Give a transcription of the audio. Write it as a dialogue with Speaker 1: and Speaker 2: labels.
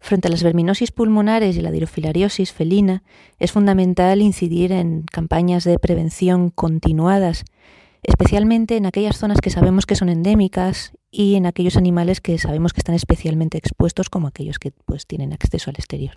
Speaker 1: Frente a las verminosis pulmonares y la dirofilariosis felina, es fundamental incidir en campañas de prevención continuadas, especialmente en aquellas zonas que sabemos que son endémicas y en aquellos animales que sabemos que están especialmente expuestos, como aquellos que pues, tienen acceso al exterior.